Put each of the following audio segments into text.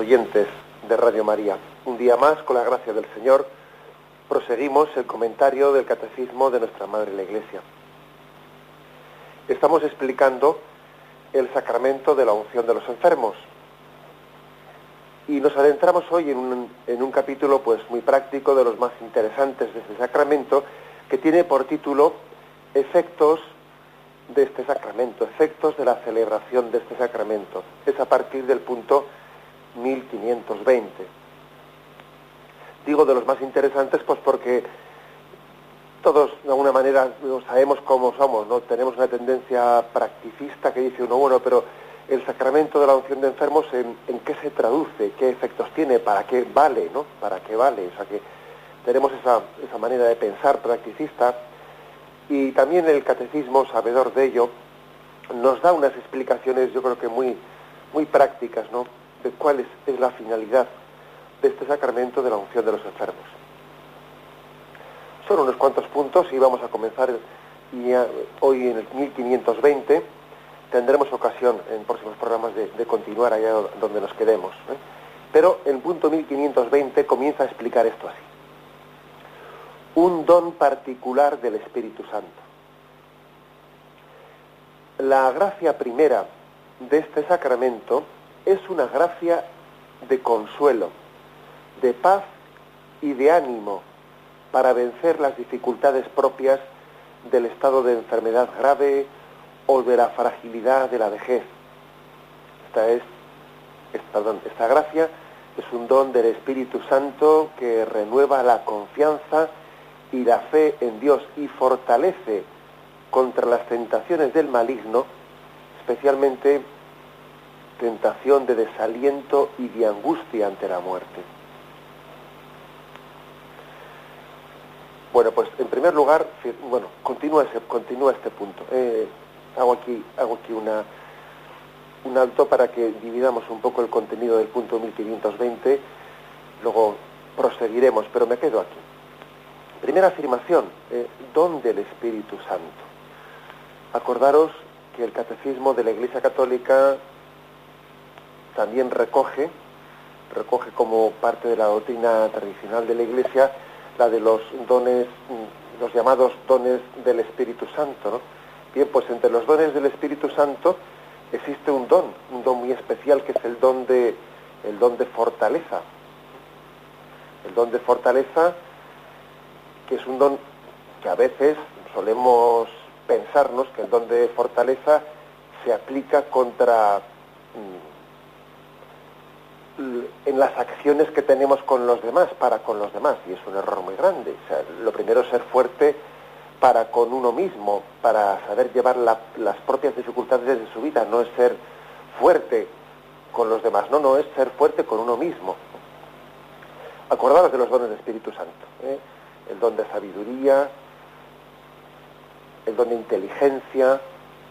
Oyentes de Radio María. Un día más, con la gracia del Señor, proseguimos el comentario del Catecismo de nuestra Madre la Iglesia. Estamos explicando el sacramento de la unción de los enfermos. Y nos adentramos hoy en un, en un capítulo pues muy práctico de los más interesantes de este sacramento, que tiene por título Efectos de este sacramento, efectos de la celebración de este sacramento. Es a partir del punto 1520. Digo de los más interesantes pues porque todos de alguna manera sabemos cómo somos, ¿no? Tenemos una tendencia practicista que dice uno, bueno, pero el sacramento de la unción de enfermos, ¿en, en qué se traduce? ¿Qué efectos tiene? ¿Para qué vale? ¿no? ¿Para qué vale? O sea que tenemos esa, esa manera de pensar practicista y también el catecismo, sabedor de ello, nos da unas explicaciones, yo creo que muy, muy prácticas, ¿no? De cuál es, la finalidad de este sacramento de la unción de los enfermos. Son unos cuantos puntos y vamos a comenzar y hoy en el 1520 tendremos ocasión en próximos programas de, continuar allá donde nos quedemos. ¿eh? Pero el punto 1520 comienza a explicar esto así un don particular del Espíritu Santo. La gracia primera de este sacramento es una gracia de consuelo, de paz y de ánimo para vencer las dificultades propias del estado de enfermedad grave o de la fragilidad de la vejez. Esta es esta, esta gracia es un don del Espíritu Santo que renueva la confianza y la fe en Dios y fortalece contra las tentaciones del maligno, especialmente tentación de desaliento y de angustia ante la muerte. Bueno, pues en primer lugar, bueno, continúa, ese, continúa este punto. Eh, hago aquí, hago aquí una, un alto para que dividamos un poco el contenido del punto 1520, luego proseguiremos, pero me quedo aquí. Primera afirmación, eh, don del Espíritu Santo. Acordaros que el catecismo de la Iglesia Católica también recoge, recoge como parte de la doctrina tradicional de la Iglesia, la de los dones, mm, los llamados dones del Espíritu Santo. ¿no? Bien, pues entre los dones del Espíritu Santo existe un don, un don muy especial que es el don de, el don de fortaleza. El don de fortaleza que es un don que a veces solemos pensarnos que el don de fortaleza se aplica contra mm, en las acciones que tenemos con los demás, para con los demás, y es un error muy grande. O sea, lo primero es ser fuerte para con uno mismo, para saber llevar las propias dificultades de su vida, no es ser fuerte con los demás, no, no, es ser fuerte con uno mismo. Acordaros de los dones del Espíritu Santo. ¿eh? el don de sabiduría, el don de inteligencia,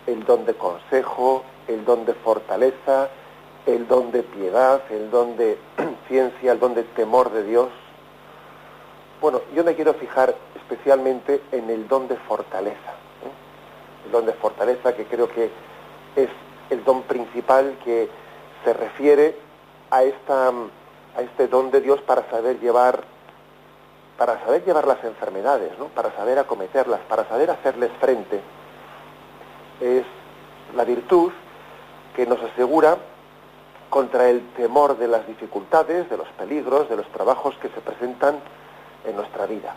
el don de consejo, el don de fortaleza, el don de piedad, el don de ciencia, el don de temor de Dios. Bueno, yo me quiero fijar especialmente en el don de fortaleza. ¿eh? El don de fortaleza que creo que es el don principal que se refiere a, esta, a este don de Dios para saber llevar para saber llevar las enfermedades, ¿no? para saber acometerlas, para saber hacerles frente. Es la virtud que nos asegura contra el temor de las dificultades, de los peligros, de los trabajos que se presentan en nuestra vida.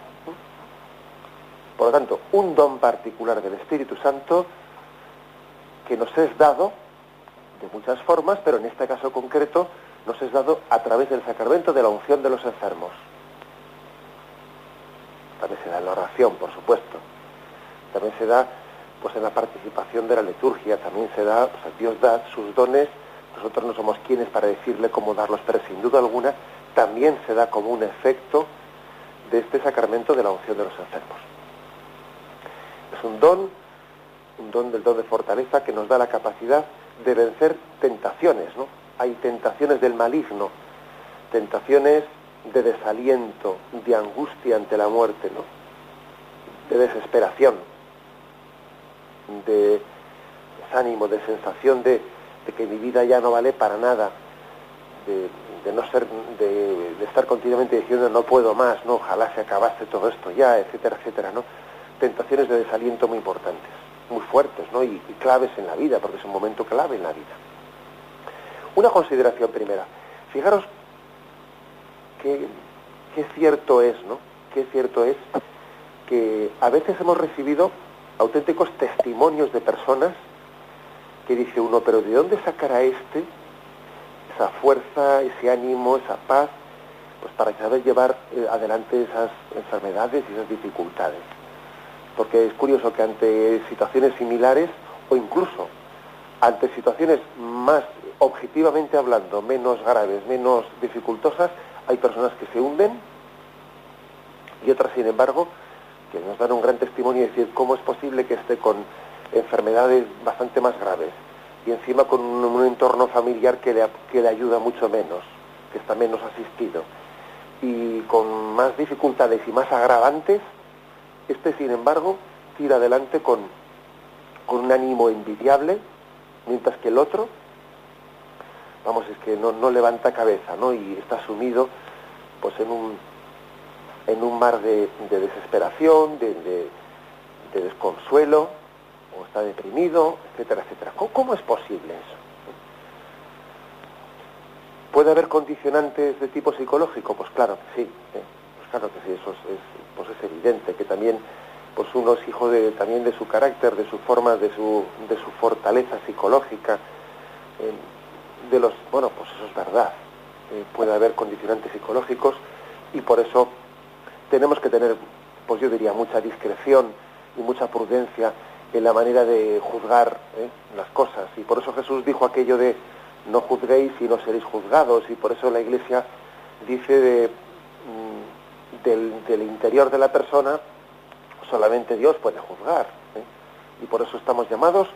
Por lo tanto, un don particular del Espíritu Santo que nos es dado de muchas formas, pero en este caso concreto nos es dado a través del sacramento de la unción de los enfermos. También se da en la oración, por supuesto. También se da pues en la participación de la liturgia, también se da, pues Dios da sus dones, nosotros no somos quienes para decirle cómo darlos, pero sin duda alguna también se da como un efecto de este sacramento de la unción de los enfermos. Es un don, un don del don de fortaleza que nos da la capacidad de vencer tentaciones, ¿no? Hay tentaciones del maligno, tentaciones de desaliento, de angustia ante la muerte, ¿no? De desesperación, de desánimo, de sensación de, que mi vida ya no vale para nada, de, no ser, de, estar continuamente diciendo no puedo más, no, ojalá se acabase todo esto ya, etcétera, etcétera, ¿no? Tentaciones de desaliento muy importantes, muy fuertes, ¿no? Y, claves en la vida, porque es un momento clave en la vida. Una consideración primera. Fijaros qué, qué cierto es, ¿no? Qué cierto es que a veces hemos recibido auténticos testimonios de personas que dice uno, pero ¿de dónde sacará este esa fuerza, ese ánimo, esa paz, pues para saber llevar eh, adelante esas enfermedades y esas dificultades? Porque es curioso que ante situaciones similares o incluso ante situaciones más objetivamente hablando, menos graves, menos dificultosas, hay personas que se hunden y otras, sin embargo, que nos dan un gran testimonio y decir cómo es posible que esté con enfermedades bastante más graves y encima con un, entorno familiar que le, que le ayuda mucho menos, que está menos asistido y con más dificultades y más agravantes, este sin embargo tira adelante con, con un ánimo envidiable, mientras que el otro, vamos, es que no, no levanta cabeza, ¿no? Y está sumido pues en un en un mar de, desesperación, de, desconsuelo, o está deprimido, etcétera, etcétera. ¿Cómo, es posible eso? ¿Puede haber condicionantes de tipo psicológico? Pues claro que sí, ¿eh? pues claro que sí, eso es, pues es evidente, que también pues uno es hijo de, también de su carácter, de su forma, de su, de su fortaleza psicológica, eh, de los, bueno, pues eso es verdad, eh, puede haber condicionantes psicológicos y por eso tenemos que tener, pues yo diría, mucha discreción y mucha prudencia en la manera de juzgar ¿eh? las cosas. Y por eso Jesús dijo aquello de no juzguéis y no seréis juzgados. Y por eso la Iglesia dice de, mm, del, interior de la persona solamente Dios puede juzgar. ¿eh? Y por eso estamos llamados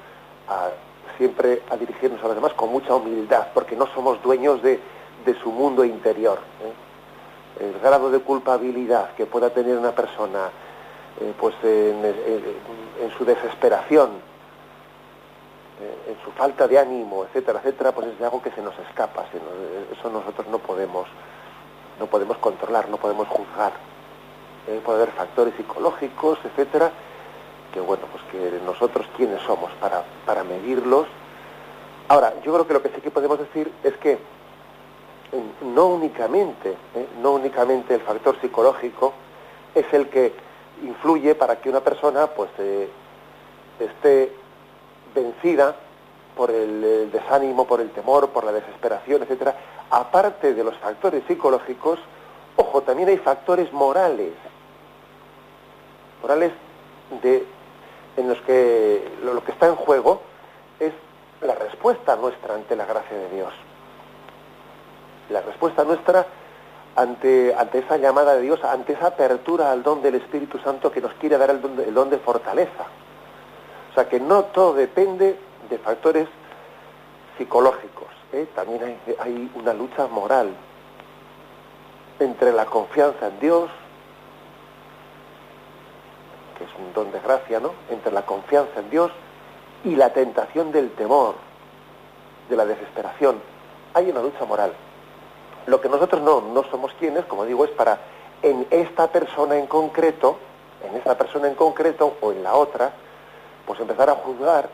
a siempre a dirigirnos a los demás con mucha humildad, porque no somos dueños de, de su mundo interior. ¿eh? el grado de culpabilidad que pueda tener una persona eh, pues en, su desesperación, eh, en su falta de ánimo, etcétera, etcétera, pues es algo que se nos escapa, eso nosotros no podemos, no podemos controlar, no podemos juzgar. Eh, puede haber factores psicológicos, etcétera, que bueno, pues que nosotros quiénes somos para, para medirlos. Ahora, yo creo que lo que sí que podemos decir es que no únicamente, ¿eh? no únicamente el factor psicológico es el que influye para que una persona pues eh, esté vencida por el, desánimo, por el temor, por la desesperación, etcétera. Aparte de los factores psicológicos, ojo, también hay factores morales, morales de en los que lo que está en juego es la respuesta nuestra ante la gracia de Dios la respuesta nuestra ante, ante esa llamada de Dios, ante esa apertura al don del Espíritu Santo que nos quiere dar el don el don de fortaleza. O sea que no todo depende de factores psicológicos, ¿eh? también hay, hay una lucha moral entre la confianza en Dios, que es un don de gracia, ¿no? Entre la confianza en Dios y la tentación del temor, de la desesperación. Hay una lucha moral. Lo que nosotros no, no somos quienes, como digo, es para en esta persona en concreto, en esta persona en concreto o en la otra, pues empezar a juzgar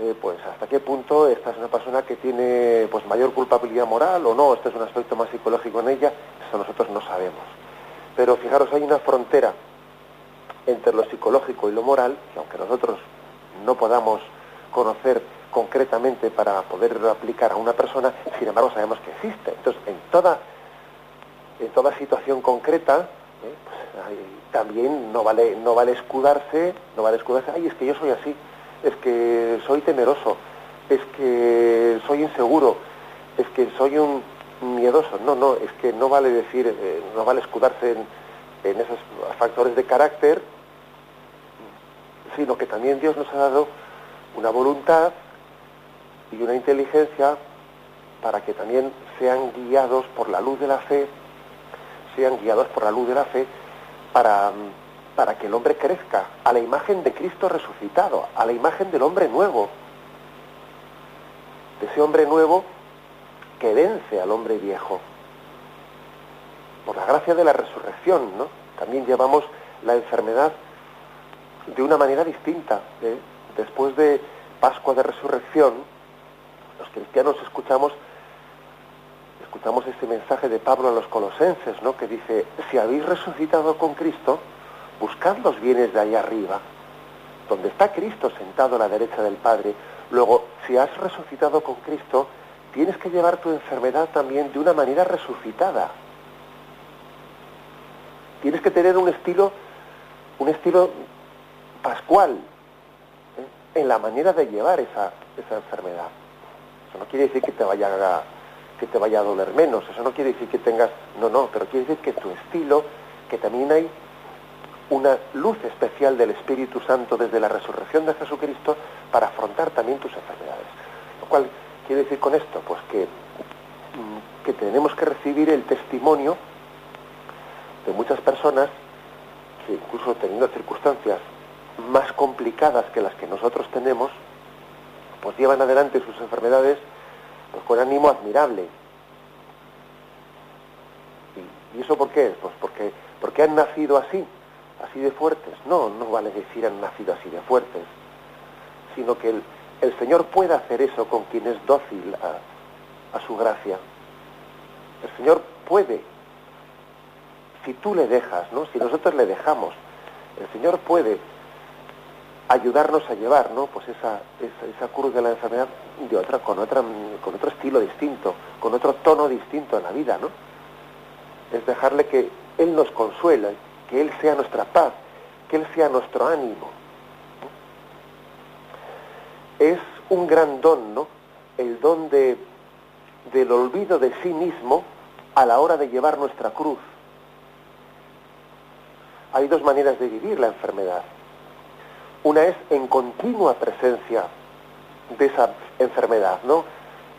eh, pues hasta qué punto esta es una persona que tiene pues mayor culpabilidad moral o no, este es un aspecto más psicológico en ella, eso nosotros no sabemos. Pero fijaros, hay una frontera entre lo psicológico y lo moral, que aunque nosotros no podamos conocer concretamente para poderlo aplicar a una persona, sin embargo sabemos que existe. Entonces, en toda, en toda situación concreta, ¿eh? pues, también no vale, no vale escudarse, no vale escudarse, ay, es que yo soy así, es que soy temeroso, es que soy inseguro, es que soy un miedoso. No, no, es que no vale decir, eh, no vale escudarse en, en esos factores de carácter, sino que también Dios nos ha dado una voluntad y una inteligencia para que también sean guiados por la luz de la fe, sean guiados por la luz de la fe para, para que el hombre crezca a la imagen de Cristo resucitado, a la imagen del hombre nuevo, de ese hombre nuevo que vence al hombre viejo. Por la gracia de la resurrección, ¿no? También llevamos la enfermedad de una manera distinta. ¿eh? Después de Pascua de Resurrección, los cristianos escuchamos escuchamos este mensaje de Pablo a los colosenses, ¿no? Que dice, si habéis resucitado con Cristo, buscad los bienes de allá arriba, donde está Cristo sentado a la derecha del Padre. Luego, si has resucitado con Cristo, tienes que llevar tu enfermedad también de una manera resucitada. Tienes que tener un estilo, un estilo pascual ¿eh? en la manera de llevar esa, esa enfermedad. Eso no quiere decir que te vaya a, que te vaya a doler menos, eso no quiere decir que tengas, no, no, pero quiere decir que tu estilo, que también hay una luz especial del Espíritu Santo desde la resurrección de Jesucristo para afrontar también tus enfermedades. Lo cual quiere decir con esto, pues que, mm, que tenemos que recibir el testimonio de muchas personas que incluso teniendo circunstancias más complicadas que las que nosotros tenemos, pues llevan adelante sus enfermedades pues con ánimo admirable. ¿Y, eso por qué? Pues porque, porque han nacido así, así de fuertes. No, no vale decir han nacido así de fuertes, sino que el, el Señor puede hacer eso con quien es dócil a, a su gracia. El Señor puede, si tú le dejas, ¿no? Si nosotros le dejamos, el Señor puede ayudarnos a llevar ¿no? pues esa, esa, cruz de la enfermedad de otra, con, otra, con otro estilo distinto, con otro tono distinto en la vida, ¿no? Es dejarle que Él nos consuela, que Él sea nuestra paz, que Él sea nuestro ánimo. Es un gran don, ¿no? El don de, del olvido de sí mismo a la hora de llevar nuestra cruz. Hay dos maneras de vivir la enfermedad una es en continua presencia de esa enfermedad, ¿no?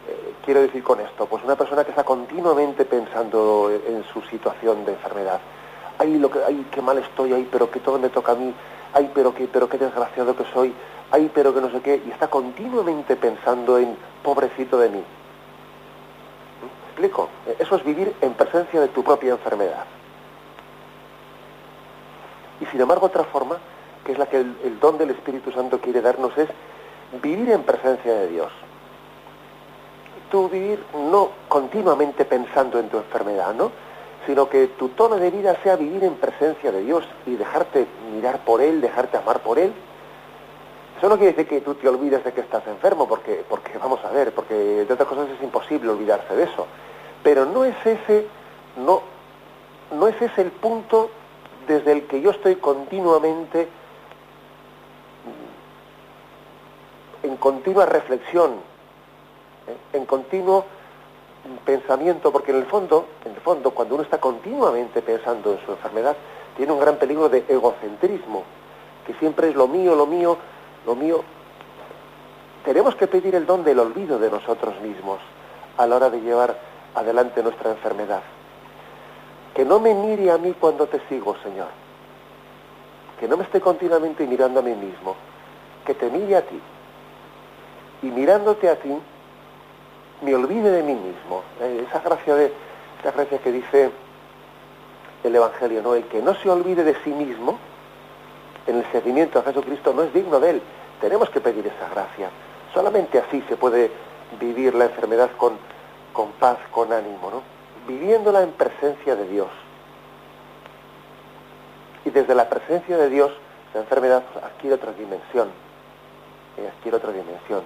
Eh, quiero decir con esto, pues una persona que está continuamente pensando en su situación de enfermedad. Ay, lo que, ay, qué mal estoy, ay, pero que todo me toca a mí, ay, pero qué, pero qué desgraciado que soy, ay, pero que no sé qué, y está continuamente pensando en pobrecito de mí. ¿Me explico? Eso es vivir en presencia de tu propia enfermedad. Y sin embargo, otra forma que es la que el, don del Espíritu Santo quiere darnos, es vivir en presencia de Dios. Tú vivir no continuamente pensando en tu enfermedad, ¿no? Sino que tu tono de vida sea vivir en presencia de Dios y dejarte mirar por Él, dejarte amar por Él. Eso no quiere decir que tú te olvides de que estás enfermo, porque, porque vamos a ver, porque de otras cosas es imposible olvidarse de eso. Pero no es ese, no, no es ese el punto desde el que yo estoy continuamente continua reflexión, ¿eh? en continuo pensamiento, porque en el fondo, en el fondo, cuando uno está continuamente pensando en su enfermedad, tiene un gran peligro de egocentrismo, que siempre es lo mío, lo mío, lo mío. Tenemos que pedir el don del olvido de nosotros mismos a la hora de llevar adelante nuestra enfermedad. Que no me mire a mí cuando te sigo, Señor. Que no me esté continuamente mirando a mí mismo. Que te mire a ti y mirándote a ti, me olvide de mí mismo. Eh, esa gracia de esa gracia que dice el Evangelio, ¿no? El que no se olvide de sí mismo en el seguimiento a Jesucristo no es digno de él. Tenemos que pedir esa gracia. Solamente así se puede vivir la enfermedad con, con paz, con ánimo, ¿no? Viviéndola en presencia de Dios. Y desde la presencia de Dios, la enfermedad adquiere otra dimensión. Eh, adquiere otra dimensión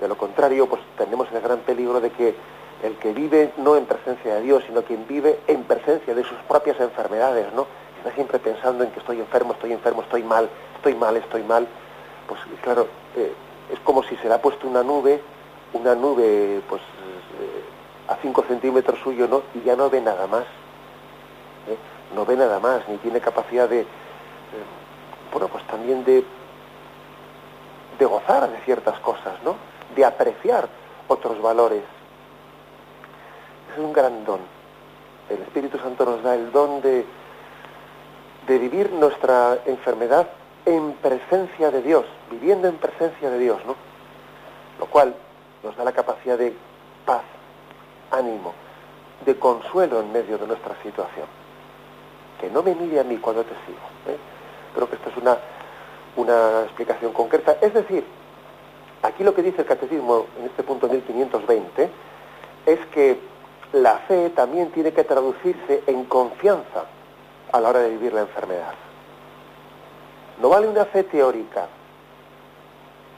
De lo contrario, pues tenemos el gran peligro de que el que vive no en presencia de Dios, sino quien vive en presencia de sus propias enfermedades, ¿no? Está siempre pensando en que estoy enfermo, estoy enfermo, estoy mal, estoy mal, estoy mal. Pues claro, eh, es como si se le ha puesto una nube, una nube, pues eh, a 5 centímetros suyo, ¿no? Y ya no ve nada más. ¿eh? No ve nada más, ni tiene capacidad de, bueno, pues también de, de gozar de ciertas cosas, ¿no? De apreciar otros valores es un gran don. El Espíritu Santo nos da el don de, de vivir nuestra enfermedad en presencia de Dios, viviendo en presencia de Dios, ¿no? Lo cual nos da la capacidad de paz, ánimo, de consuelo en medio de nuestra situación. Que no me mire a mí cuando te sigo. ¿eh? Creo que esto es una, una explicación concreta. Es decir, aquí lo que dice el Catecismo en este punto 1520 es que la fe también tiene que traducirse en confianza a la hora de vivir la enfermedad. No vale una fe teórica.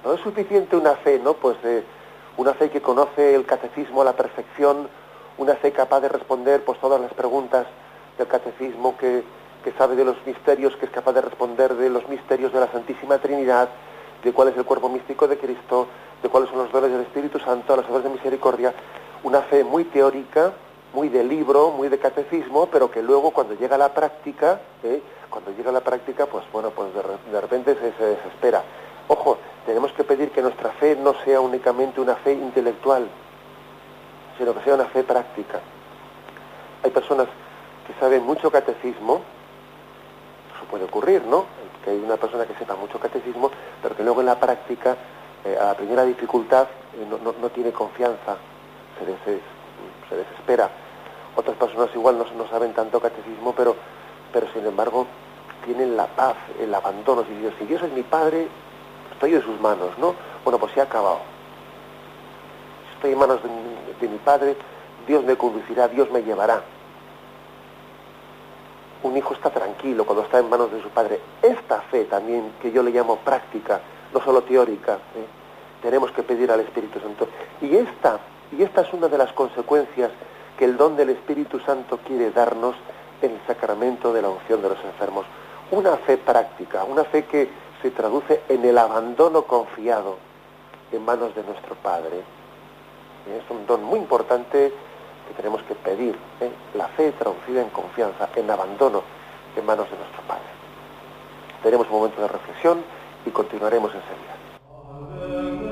No es suficiente una fe, ¿no? Pues de una fe que conoce el catecismo a la perfección, una fe capaz de responder pues todas las preguntas del catecismo, que sabe de los misterios, que es capaz de responder de los misterios de la Santísima Trinidad, de cuál es el cuerpo místico de Cristo, de cuáles son los dones del Espíritu Santo, las obras de misericordia, una fe muy teórica, muy de libro, muy de catecismo, pero que luego cuando llega a la práctica, ¿eh? cuando llega a la práctica, pues bueno, pues de, repente se, se, desespera. Ojo, tenemos que pedir que nuestra fe no sea únicamente una fe intelectual, sino que sea una fe práctica. Hay personas que saben mucho catecismo, eso puede ocurrir, ¿no? Hay una persona que sepa mucho catecismo, pero que luego en la práctica, eh, a la primera dificultad, eh, no, no tiene confianza se, desespera. Otras personas igual no, no saben tanto catecismo, pero, pero sin embargo tienen la paz, el abandono. Si Dios, si Dios es mi Padre, estoy en sus manos, ¿no? Bueno, pues se ha acabado. Estoy en manos de, mi Padre, Dios me conducirá, Dios me llevará. Un hijo está tranquilo cuando está en manos de su Padre. Esta fe también, que yo le llamo práctica, no solo teórica, ¿eh? tenemos que pedir al Espíritu Santo. Y esta y esta es una de las consecuencias que el don del Espíritu Santo quiere darnos en el sacramento de la unción de los enfermos. Una fe práctica, una fe que se traduce en el abandono confiado en manos de nuestro Padre. Es un don muy importante que tenemos que pedir, ¿eh? la fe traducida en confianza, en abandono en manos de nuestro Padre. Tenemos un momento de reflexión y continuaremos enseguida.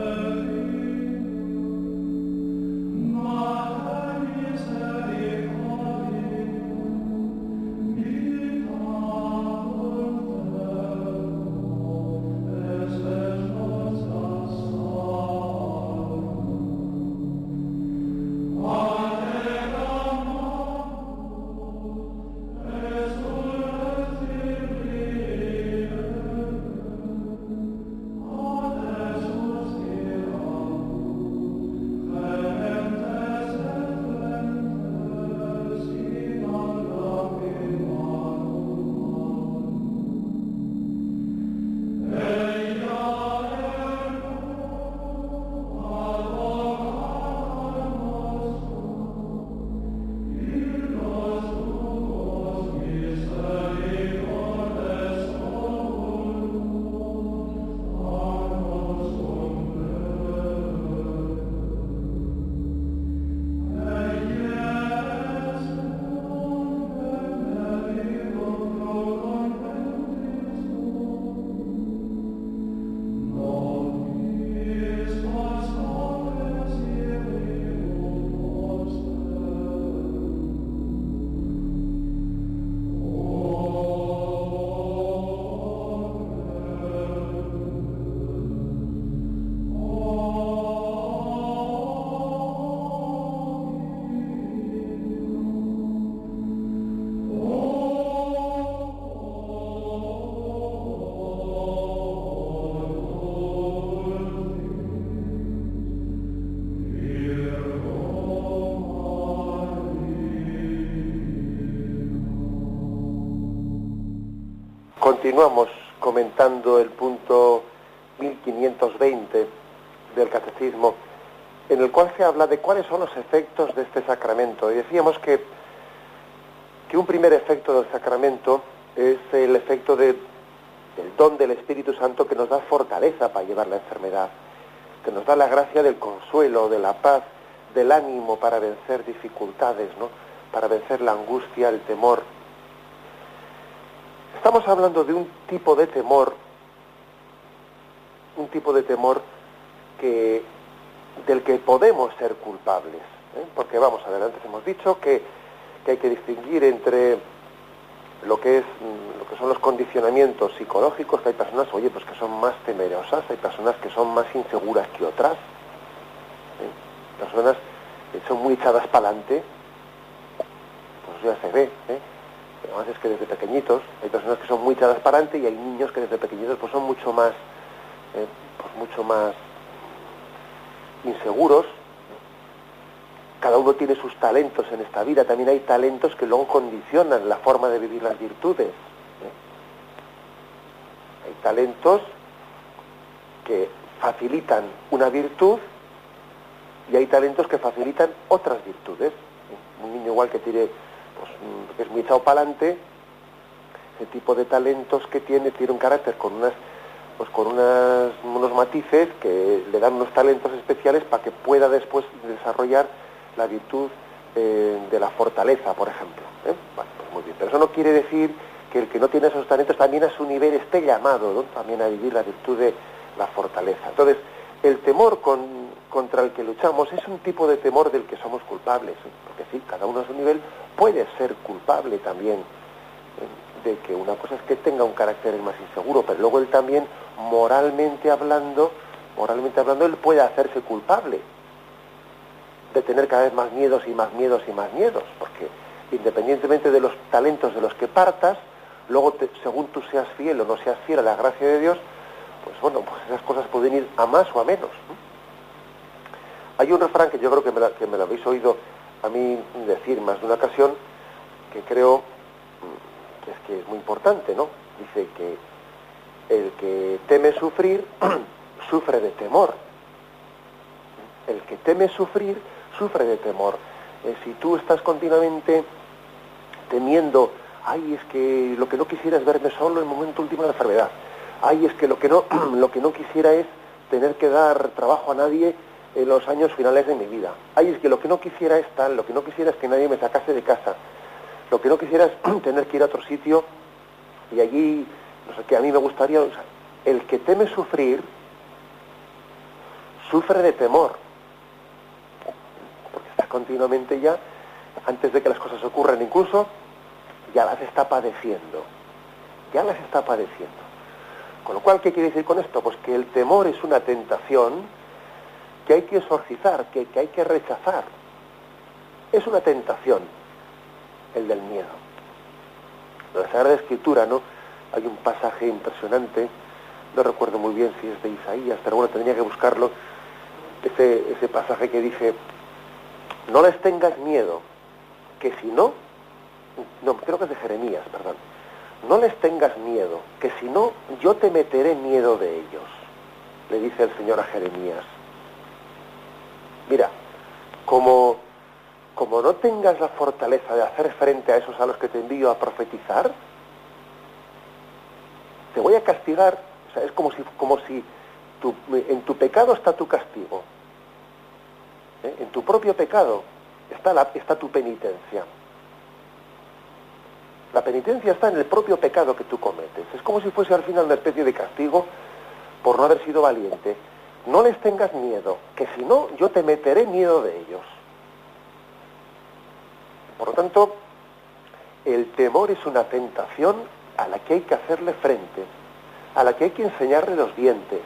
Continuamos comentando el punto 1520 del catecismo, en el cual se habla de cuáles son los efectos de este sacramento. Y decíamos que, que un primer efecto del sacramento es el efecto de, del don del Espíritu Santo que nos da fortaleza para llevar la enfermedad, que nos da la gracia del consuelo, de la paz, del ánimo para vencer dificultades, ¿no? para vencer la angustia, el temor. Estamos hablando de un tipo de temor, un tipo de temor que del que podemos ser culpables. ¿eh? Porque vamos, adelante hemos dicho que, que, hay que distinguir entre lo que es lo que son los condicionamientos psicológicos, que hay personas, oye, pues que son más temerosas, hay personas que son más inseguras que otras, ¿eh? personas que son muy echadas para adelante, pues ya se ve, ¿eh? Además es que desde pequeñitos hay personas que son muy adelante y hay niños que desde pequeñitos pues son mucho más, ¿eh? pues mucho más inseguros. Cada uno tiene sus talentos en esta vida. También hay talentos que luego condicionan la forma de vivir las virtudes. ¿eh? Hay talentos que facilitan una virtud y hay talentos que facilitan otras virtudes. Un niño igual que tiene, pues, que es muy echado para adelante, ese tipo de talentos que tiene tiene un carácter con unas pues con unas, unos matices que le dan unos talentos especiales para que pueda después desarrollar la virtud eh, de la fortaleza, por ejemplo. ¿eh? Pues muy bien. Pero eso no quiere decir que el que no tiene esos talentos también a su nivel esté llamado también a vivir la virtud de la fortaleza. Entonces, el temor con, contra el que luchamos es un tipo de temor del que somos culpables, ¿eh? porque sí, cada uno a su nivel puede ser culpable también de que una cosa es que tenga un carácter más inseguro, pero luego él también moralmente hablando, moralmente hablando, él puede hacerse culpable de tener cada vez más miedos y más miedos y más miedos, porque independientemente de los talentos de los que partas, luego según tú seas fiel o no seas fiel a la gracia de Dios, pues bueno, pues esas cosas pueden ir a más o a menos. Hay un refrán que yo creo que me, que me lo habéis oído a mí decir más de una ocasión, que creo que es que es muy importante, ¿no? Dice que el que teme sufrir, sufre de temor. El que teme sufrir, sufre de temor. Eh, si tú estás continuamente temiendo, ay, es que lo que no quisiera es verme solo en el momento último de la enfermedad. Ay, es que lo que no, lo que no quisiera es tener que dar trabajo a nadie en los años finales de mi vida. Ay, es que lo que no quisiera es tal, lo que no quisiera es que nadie me sacase de casa. Lo que no quisiera es tener que ir a otro sitio y allí no sé qué, a mí me gustaría, el que teme sufrir, sufre de temor, porque está continuamente ya, antes de que las cosas ocurran incluso, ya las está padeciendo, ya las está padeciendo. Con lo cual, ¿qué quiere decir con esto? Pues que el temor es una tentación que hay que exorcizar, que, que hay que rechazar. Es una tentación el del miedo. La Sagrada Escritura, ¿no? hay un pasaje impresionante, no recuerdo muy bien si es de Isaías, pero bueno, tendría que buscarlo, ese, ese pasaje que dice, no les tengas miedo, que si no, no, creo que es de Jeremías, perdón, no les tengas miedo, que si no, yo te meteré miedo de ellos, le dice el Señor a Jeremías. Mira, como, como no tengas la fortaleza de hacer frente a esos a los que te envío a profetizar, te voy a castigar, o sea, es como si, como si en tu pecado está tu castigo, ¿eh? en tu propio pecado está, la, está tu penitencia. La penitencia está en el propio pecado que tú cometes. Es como si fuese al final una especie de castigo por no haber sido valiente. No les tengas miedo, que si no, yo te meteré miedo de ellos. Por lo tanto, el temor es una tentación a la que hay que hacerle frente, a la que hay que enseñarle los dientes.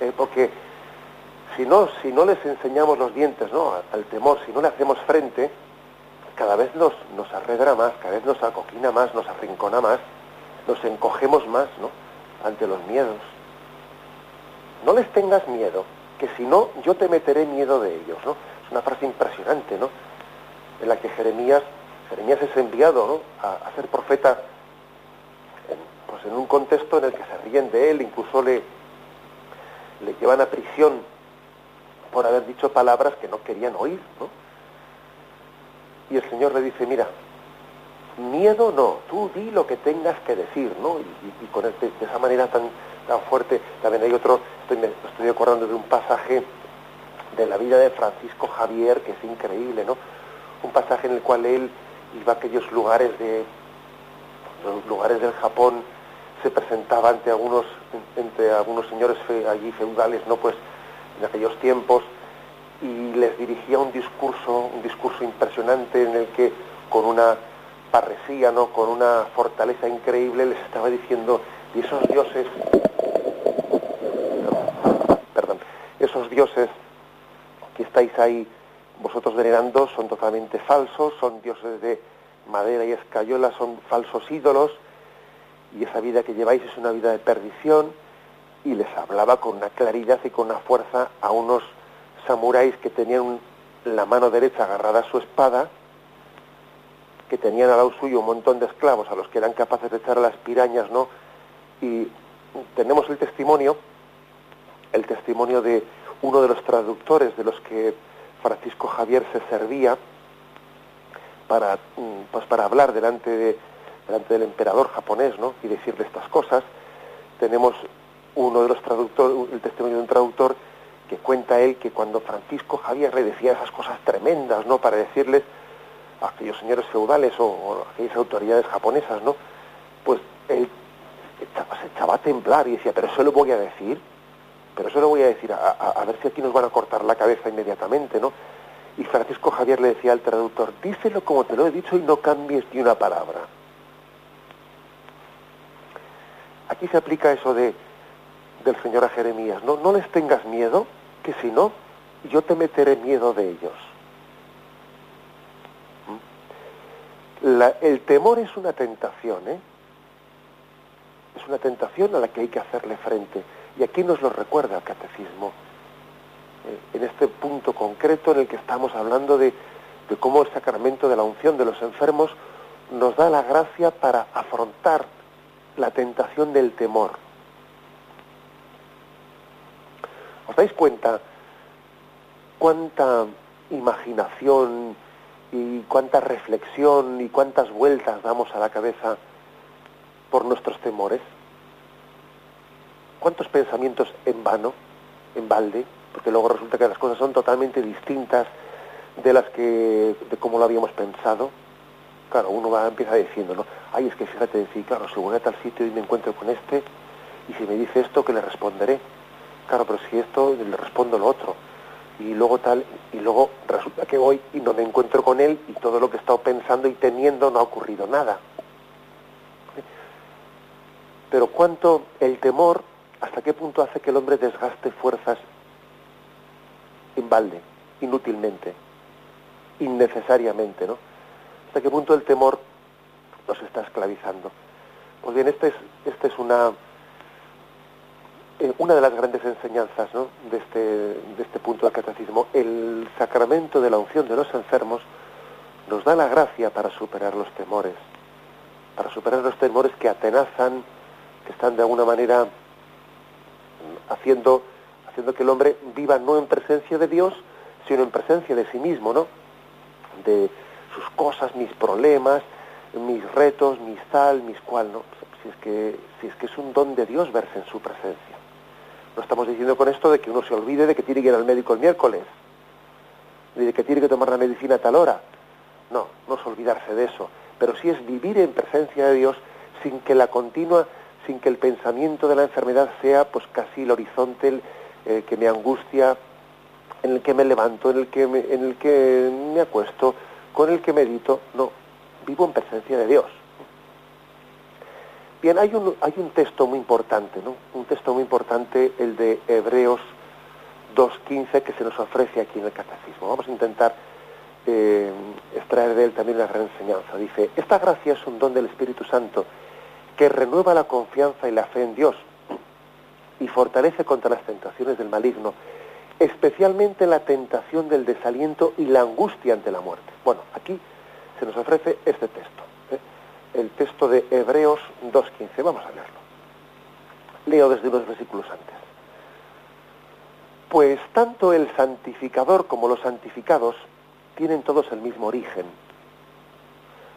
Eh, porque si no, si no les enseñamos los dientes ¿no? al temor, si no le hacemos frente, cada vez nos, arredra más, cada vez nos acoquina más, nos arrincona más, nos encogemos más ¿no? ante los miedos. No les tengas miedo, que si no, yo te meteré miedo de ellos. ¿no? Es una frase impresionante, ¿no? En la que Jeremías Jeremías es enviado a, ser profeta en, pues en un contexto en el que se ríen de él, incluso le, le llevan a prisión por haber dicho palabras que no querían oír, ¿no? Y el Señor le dice, mira, miedo no, tú di lo que tengas que decir, ¿no? Y, con este, de esa manera tan, tan fuerte, también hay otro, estoy, me estoy acordando de un pasaje de la vida de Francisco Javier, que es increíble, ¿no? Un pasaje en el cual él iba a aquellos lugares de los lugares del Japón se presentaba ante algunos entre algunos señores allí feudales, no pues en aquellos tiempos y les dirigía un discurso, un discurso impresionante en el que con una parresía, ¿no? con una fortaleza increíble les estaba diciendo y esos dioses perdón, esos dioses que estáis ahí vosotros venerando son totalmente falsos, son dioses de madera y escayola, son falsos ídolos, y esa vida que lleváis es una vida de perdición, y les hablaba con una claridad y con una fuerza a unos samuráis que tenían la mano derecha agarrada a su espada, que tenían al lado suyo un montón de esclavos a los que eran capaces de echar las pirañas, ¿no? Y tenemos el testimonio, el testimonio de uno de los traductores de los que Francisco Javier se servía para, mm, pues para hablar delante, de, delante del emperador japonés ¿no? y decirle estas cosas. Tenemos uno de los traductores, el testimonio de un traductor que cuenta él que cuando Francisco Javier le decía esas cosas tremendas, ¿no? Para decirles a aquellos señores feudales o, a aquellas autoridades japonesas, ¿no? Pues él se echaba a temblar y decía, pero eso lo voy a decir, pero eso lo voy a decir, a, ver si aquí nos van a cortar la cabeza inmediatamente, ¿no? Y Francisco Javier le decía al traductor, díselo como te lo he dicho y no cambies ni una palabra. Aquí se aplica eso de, del Señor a Jeremías, ¿no? No les tengas miedo, que si no, yo te meteré miedo de ellos. ¿Mm? el temor es una tentación, ¿eh? Es una tentación a la que hay que hacerle frente. Y aquí nos lo recuerda el catecismo, eh, en este punto concreto en el que estamos hablando de, de cómo el sacramento de la unción de los enfermos nos da la gracia para afrontar la tentación del temor. ¿Os dais cuenta cuánta imaginación y cuánta reflexión y cuántas vueltas damos a la cabeza por nuestros temores? ¿Cuántos pensamientos en vano, en balde? Porque luego resulta que las cosas son totalmente distintas de las que, de cómo lo habíamos pensado. Claro, uno va, empieza diciendo, ¿no? Ay, es que fíjate, sí, claro, si voy a tal sitio y me encuentro con este, y si me dice esto, que le responderé? Claro, pero si esto, le respondo lo otro. Y luego tal, y luego resulta que voy y no me encuentro con él y todo lo que he estado pensando y teniendo no ha ocurrido nada. Pero cuánto el temor hasta qué punto hace que el hombre desgaste fuerzas en balde, inútilmente, innecesariamente, ¿no? Hasta qué punto el temor nos está esclavizando. Pues bien, esta es, este es una, eh, una de las grandes enseñanzas de, este, de este punto del catecismo. El sacramento de la unción de los enfermos nos da la gracia para superar los temores, para superar los temores que atenazan, que están de alguna manera haciendo, haciendo que el hombre viva no en presencia de Dios, sino en presencia de sí mismo, ¿no? De sus cosas, mis problemas, mis retos, mis tal, mis cual, ¿no? Si es que, si es que es un don de Dios verse en su presencia. No estamos diciendo con esto de que uno se olvide de que tiene que ir al médico el miércoles, ni de que tiene que tomar la medicina a tal hora. No, no es olvidarse de eso, pero sí es vivir en presencia de Dios sin que la continua sin que el pensamiento de la enfermedad sea pues casi el horizonte eh, que me angustia, en el que me levanto, en el que me, en el que me acuesto, con el que medito, no, vivo en presencia de Dios. Bien, hay un, hay un texto muy importante, ¿no? Un texto muy importante, el de Hebreos 2.15, que se nos ofrece aquí en el Catecismo. Vamos a intentar eh, extraer de él también la gran enseñanza. Dice, esta gracia es un don del Espíritu Santo que renueva la confianza y la fe en Dios y fortalece contra las tentaciones del maligno, especialmente la tentación del desaliento y la angustia ante la muerte. Bueno, aquí se nos ofrece este texto, ¿eh? el texto de Hebreos 2.15. Vamos a leerlo. Leo desde los versículos antes. Pues tanto el santificador como los santificados tienen todos el mismo origen.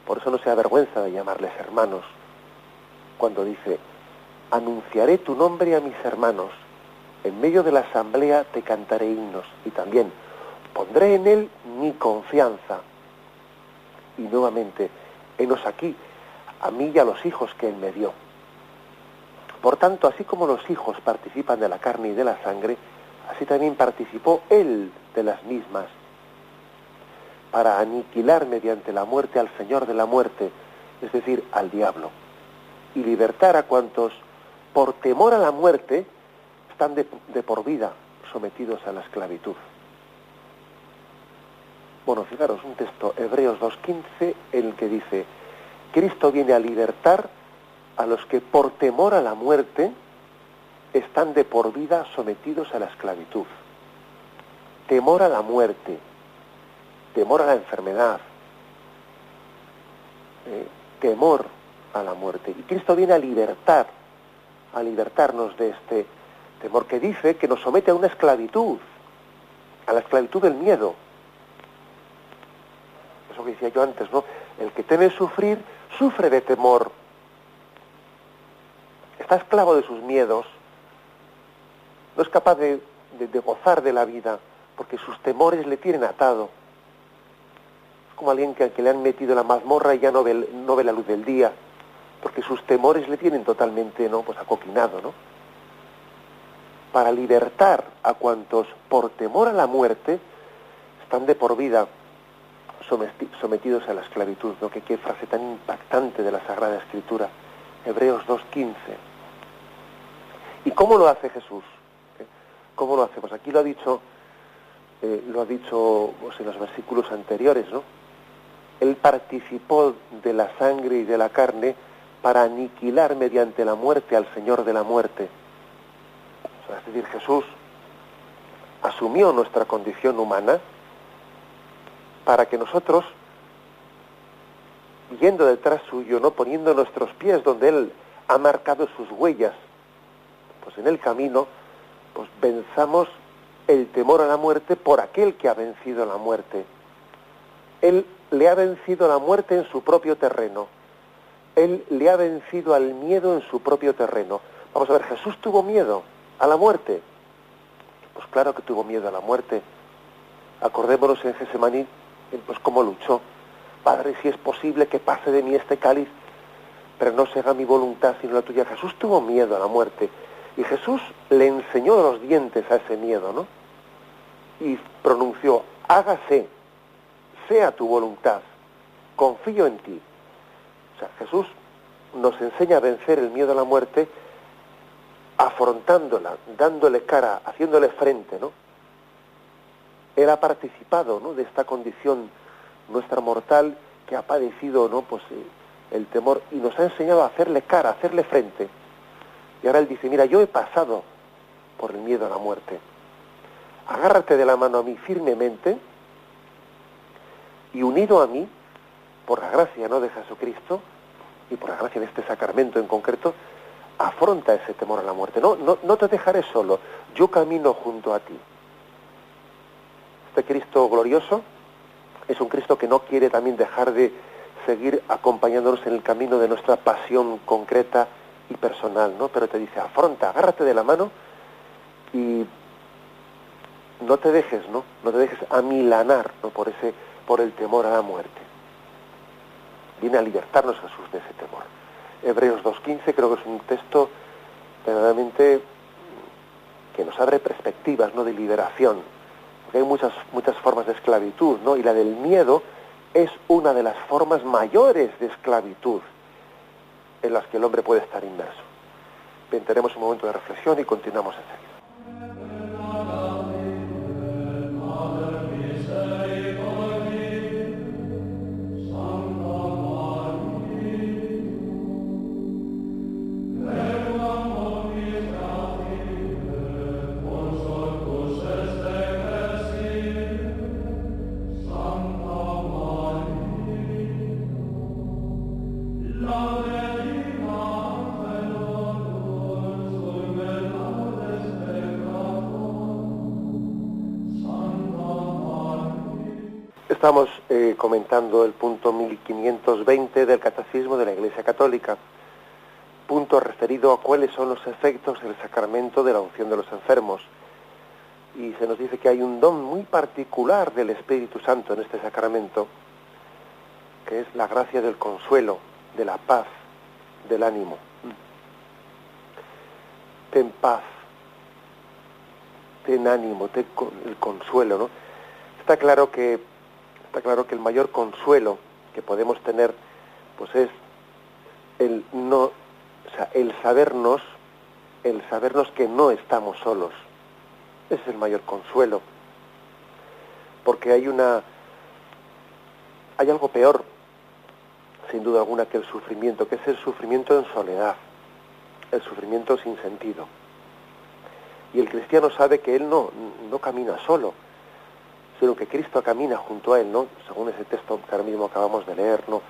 Por eso no se avergüenza de llamarles hermanos. Cuando dice, anunciaré tu nombre a mis hermanos, en medio de la asamblea te cantaré himnos y también pondré en él mi confianza. Y nuevamente, henos aquí, a mí y a los hijos que él me dio. Por tanto, así como los hijos participan de la carne y de la sangre, así también participó él de las mismas, para aniquilar mediante la muerte al Señor de la muerte, es decir, al diablo, y libertar a cuantos, por temor a la muerte, están de, por vida sometidos a la esclavitud. Bueno, fijaros un texto, Hebreos 2.15, en el que dice, Cristo viene a libertar a los que por temor a la muerte están de por vida sometidos a la esclavitud. Temor a la muerte, temor a la enfermedad, eh, temor a la muerte. Y Cristo viene a libertar, a libertarnos de este temor que dice que nos somete a una esclavitud, a la esclavitud del miedo. Eso que decía yo antes, ¿no? El que teme sufrir, sufre de temor. Está esclavo de sus miedos. No es capaz de, gozar de la vida porque sus temores le tienen atado. Es como alguien que, que le han metido la mazmorra y ya no ve, no ve la luz del día porque sus temores le tienen totalmente no pues acoquinado no para libertar a cuantos por temor a la muerte están de por vida sometidos a la esclavitud no que qué frase tan impactante de la sagrada escritura Hebreos 2.15 y cómo lo hace Jesús ¿Eh? cómo lo hace pues aquí lo ha dicho eh, lo ha dicho pues, en los versículos anteriores no él participó de la sangre y de la carne para aniquilar mediante la muerte al Señor de la muerte. es decir, Jesús asumió nuestra condición humana para que nosotros, yendo detrás suyo, no poniendo nuestros pies donde Él ha marcado sus huellas, pues en el camino, pues venzamos el temor a la muerte por aquel que ha vencido la muerte. Él le ha vencido la muerte en su propio terreno él le ha vencido al miedo en su propio terreno. Vamos a ver, ¿Jesús tuvo miedo a la muerte? Pues claro que tuvo miedo a la muerte. Acordémonos en Gesemaní, pues cómo luchó. Padre, si es posible que pase de mí este cáliz, pero no se haga mi voluntad sino la tuya. Jesús tuvo miedo a la muerte. Y Jesús le enseñó los dientes a ese miedo, ¿no? Y pronunció, hágase, sea tu voluntad, confío en ti. O sea, Jesús nos enseña a vencer el miedo a la muerte afrontándola, dándole cara, haciéndole frente, ¿no? Él ha participado, ¿no? De esta condición nuestra mortal que ha padecido, ¿no? Pues eh, el temor y nos ha enseñado a hacerle cara, a hacerle frente. Y ahora él dice, mira, yo he pasado por el miedo a la muerte. Agárrate de la mano a mí firmemente y unido a mí por la gracia ¿no? de Jesucristo y por la gracia de este sacramento en concreto, afronta ese temor a la muerte. No, no, no te dejaré solo, yo camino junto a ti. Este Cristo glorioso es un Cristo que no quiere también dejar de seguir acompañándonos en el camino de nuestra pasión concreta y personal, ¿no? Pero te dice, afronta, agárrate de la mano y no te dejes, ¿no? No te dejes amilanar, ¿no? Por ese, por el temor a la muerte viene a libertarnos Jesús de ese temor. Hebreos 2.15 creo que es un texto verdaderamente que nos abre perspectivas ¿no? de liberación, porque hay muchas, muchas formas de esclavitud, ¿no? y la del miedo es una de las formas mayores de esclavitud en las que el hombre puede estar inmerso. Bien, un momento de reflexión y continuamos enseguida. Estamos eh, comentando el punto 1520 del Catecismo de la Iglesia Católica, punto referido a cuáles son los efectos del sacramento de la unción de los enfermos. Y se nos dice que hay un don muy particular del Espíritu Santo en este sacramento, que es la gracia del consuelo, de la paz, del ánimo. Ten paz, ten ánimo, ten el consuelo, ¿no? Está claro que está claro que el mayor consuelo que podemos tener pues es el no o sea, el sabernos el sabernos que no estamos solos. Ese es el mayor consuelo. Porque hay una hay algo peor sin duda alguna que el sufrimiento que es el sufrimiento en soledad el sufrimiento sin sentido. Y el cristiano sabe que él no no camina solo sino que Cristo camina junto a él, ¿no? Según ese texto que ahora mismo acabamos de leer, ¿no?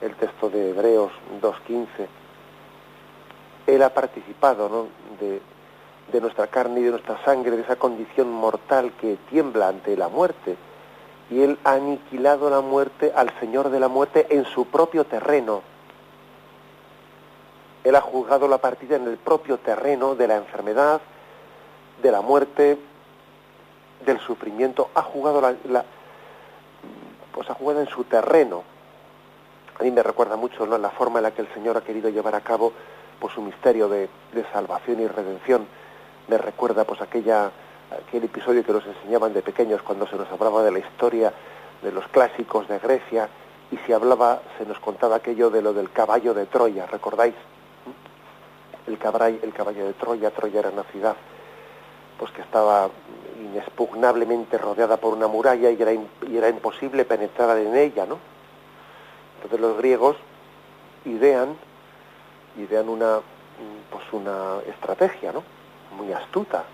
El texto de Hebreos 2.15. Él ha participado, ¿no? De, de nuestra carne y de nuestra sangre, de esa condición mortal que tiembla ante la muerte. Y él ha aniquilado la muerte al Señor de la muerte en su propio terreno. Él ha juzgado la partida en el propio terreno de la enfermedad, de la muerte, del sufrimiento ha jugado la, pues ha jugado en su terreno. A mí me recuerda mucho ¿no? la forma en la que el Señor ha querido llevar a cabo pues su misterio de, salvación y redención. Me recuerda pues aquella aquel episodio que nos enseñaban de pequeños cuando se nos hablaba de la historia de los clásicos de Grecia y se hablaba se nos contaba aquello de lo del caballo de Troya recordáis el caballo, el caballo de Troya Troya era una ciudad pues que estaba inexpugnablemente rodeada por una muralla y era, y era imposible penetrar en ella, ¿no? Entonces los griegos idean, idean una, pues una estrategia, ¿no? Muy astuta,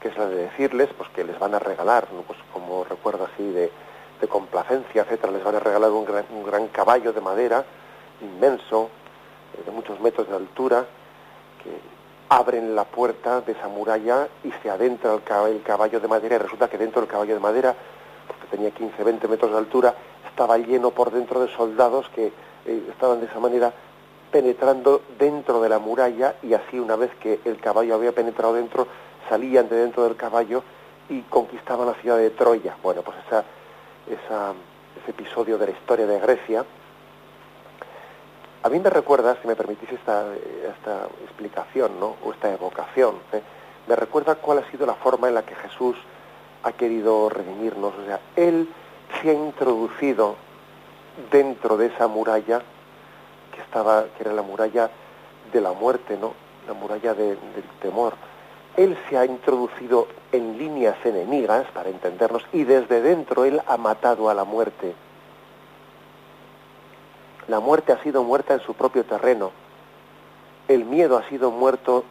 que es la de decirles, pues que les van a regalar, ¿no? Pues como recuerdo así de, de complacencia, etcétera, les van a regalar un gran, un gran caballo de madera inmenso, eh, de muchos metros de altura, que abren la puerta de esa muralla y se adentra el caballo de madera y resulta que dentro del caballo de madera, porque tenía 15, 20 metros de altura, estaba lleno por dentro de soldados que eh, estaban de esa manera penetrando dentro de la muralla y así una vez que el caballo había penetrado dentro, salían de dentro del caballo y conquistaban la ciudad de Troya. Bueno, pues esa, esa, ese episodio de la historia de Grecia, a mí me recuerda, si me permitís esta, esta explicación, ¿no? o esta evocación, ¿eh? me recuerda cuál ha sido la forma en la que Jesús ha querido redimirnos. O sea, Él se ha introducido dentro de esa muralla que estaba, que era la muralla de la muerte, ¿no? La muralla del temor. Él se ha introducido en líneas enemigas, para entendernos, y desde dentro Él ha matado a la muerte la muerte ha sido muerta en su propio terreno. El miedo ha sido muerto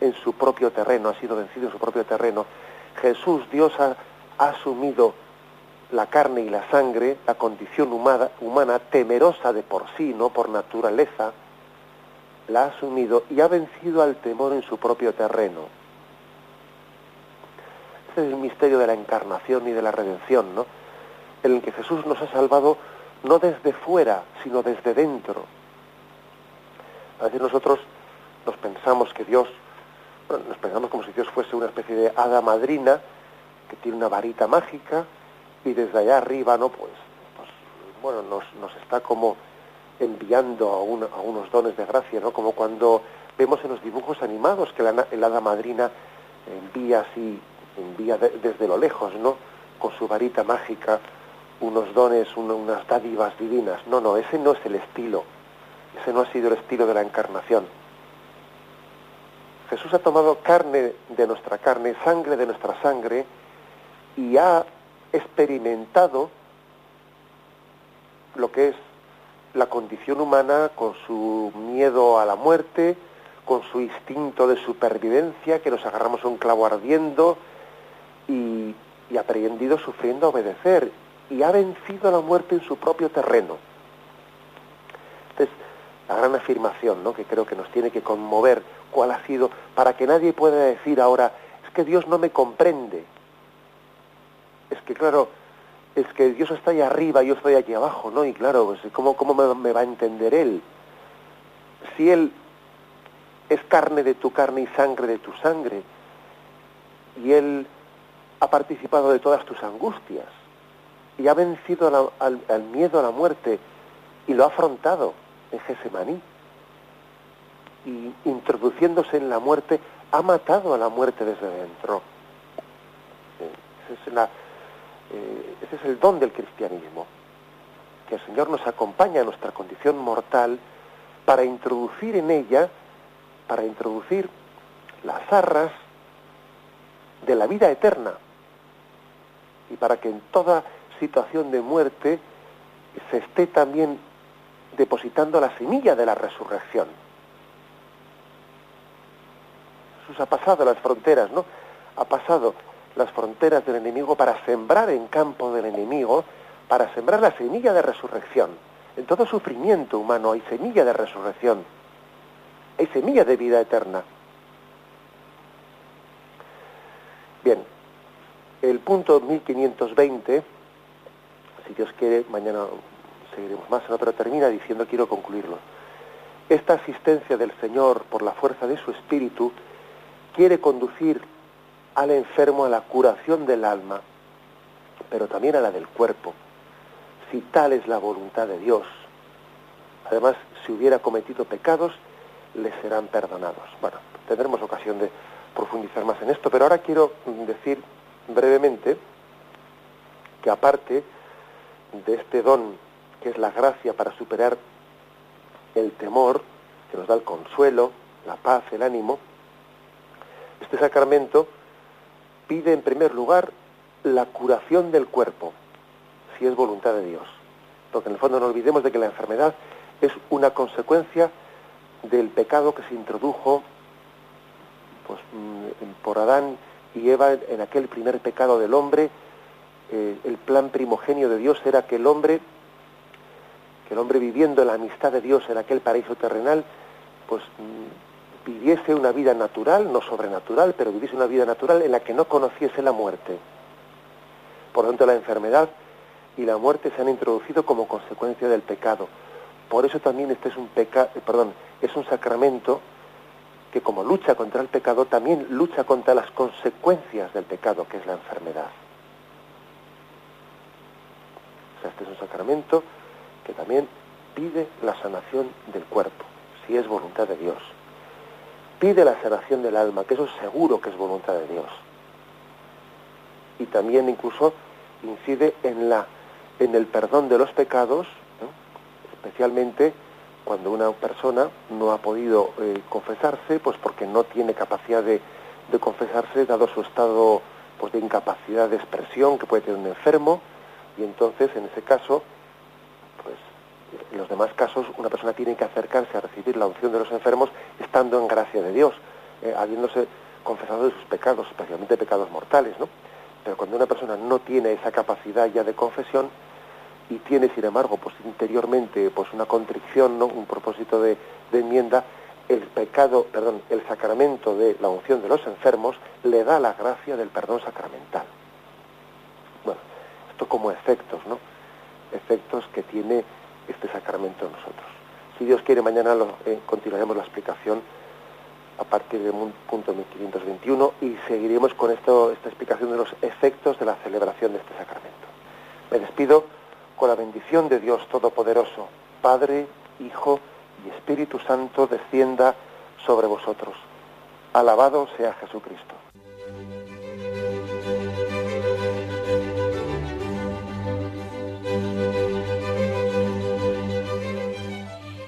en su propio terreno, ha sido vencido en su propio terreno. Jesús, Dios, ha, asumido la carne y la sangre, la condición humana, humana, temerosa de por sí, no por naturaleza, la ha asumido y ha vencido al temor en su propio terreno. Ese es el misterio de la encarnación y de la redención, ¿no? En el que Jesús nos ha salvado no desde fuera, sino desde dentro. A veces nosotros nos pensamos que Dios, nos pensamos como si Dios fuese una especie de hada madrina que tiene una varita mágica y desde allá arriba, ¿no? Pues, pues bueno, nos, nos está como enviando a, unos dones de gracia, ¿no? Como cuando vemos en los dibujos animados que la, el hada madrina envía así, envía desde lo lejos, ¿no? Con su varita mágica unos dones, unas dádivas divinas. No, no, ese no es el estilo. Ese no ha sido el estilo de la encarnación. Jesús ha tomado carne de nuestra carne, sangre de nuestra sangre, y ha experimentado lo que es la condición humana con su miedo a la muerte, con su instinto de supervivencia, que nos agarramos a un clavo ardiendo y, y aprendido sufriendo a obedecer y ha vencido a la muerte en su propio terreno. Entonces, la gran afirmación ¿no? que creo que nos tiene que conmover, cuál ha sido, para que nadie pueda decir ahora, es que Dios no me comprende. Es que claro, es que Dios está ahí arriba y yo estoy aquí abajo, ¿no? Y claro, pues, ¿cómo, cómo me, me va a entender Él? Si Él es carne de tu carne y sangre de tu sangre, y Él ha participado de todas tus angustias, y ha vencido al, miedo a la muerte, y lo ha afrontado en Gesemaní, y introduciéndose en la muerte, ha matado a la muerte desde dentro. Esa es la, eh, ese es el don del cristianismo, que el Señor nos acompaña a nuestra condición mortal para introducir en ella, para introducir las arras de la vida eterna y para que en toda situación de muerte se esté también depositando la semilla de la resurrección. Jesús ha pasado las fronteras, ¿no? Ha pasado las fronteras del enemigo para sembrar en campo del enemigo, para sembrar la semilla de resurrección. En todo sufrimiento humano hay semilla de resurrección, hay semilla de vida eterna. Bien, el punto 1520, si Dios quiere, mañana seguiremos más, en otra termina diciendo quiero concluirlo. Esta asistencia del Señor por la fuerza de su Espíritu quiere conducir al enfermo a la curación del alma, pero también a la del cuerpo, si tal es la voluntad de Dios. Además, si hubiera cometido pecados, le serán perdonados. Bueno, tendremos ocasión de profundizar más en esto, pero ahora quiero decir brevemente que aparte de este don que es la gracia para superar el temor, que nos da el consuelo, la paz, el ánimo, este sacramento pide en primer lugar la curación del cuerpo, si es voluntad de Dios. Porque en el fondo no olvidemos de que la enfermedad es una consecuencia del pecado que se introdujo pues, mm, por Adán y Eva en aquel primer pecado del hombre. Eh, el plan primogenio de Dios era que el hombre, que el hombre viviendo en la amistad de Dios en aquel paraíso terrenal, pues mm, viviese una vida natural, no sobrenatural, pero viviese una vida natural en la que no conociese la muerte. Por lo tanto, la enfermedad y la muerte se han introducido como consecuencia del pecado. Por eso también este es un pecado, eh, perdón, es un sacramento que como lucha contra el pecado también lucha contra las consecuencias del pecado, que es la enfermedad. O este es un sacramento que también pide la sanación del cuerpo, si es voluntad de Dios pide la sanación del alma, que eso es seguro que es voluntad de Dios. Y también incluso incide en, la, en el perdón de los pecados, especialmente cuando una persona no ha podido eh, confesarse, pues porque no tiene capacidad de, de, confesarse, dado su estado pues, de incapacidad de expresión que puede tener un enfermo, y entonces en ese caso, pues en los demás casos una persona tiene que acercarse a recibir la unción de los enfermos estando en gracia de Dios, eh, habiéndose confesado de sus pecados, especialmente pecados mortales, ¿no? Pero cuando una persona no tiene esa capacidad ya de confesión y tiene, sin embargo, pues interiormente pues una contrición, ¿no? un propósito de, de enmienda, el pecado, perdón, el sacramento de la unción de los enfermos le da la gracia del perdón sacramental. Esto como efectos, ¿no? Efectos que tiene este sacramento en nosotros. Si Dios quiere, mañana eh, continuaremos la explicación a partir del punto 1521 y seguiremos con esta explicación de los efectos de la celebración de este sacramento. Me despido con la bendición de Dios Todopoderoso, Padre, Hijo y Espíritu Santo, descienda sobre vosotros. Alabado sea Jesucristo.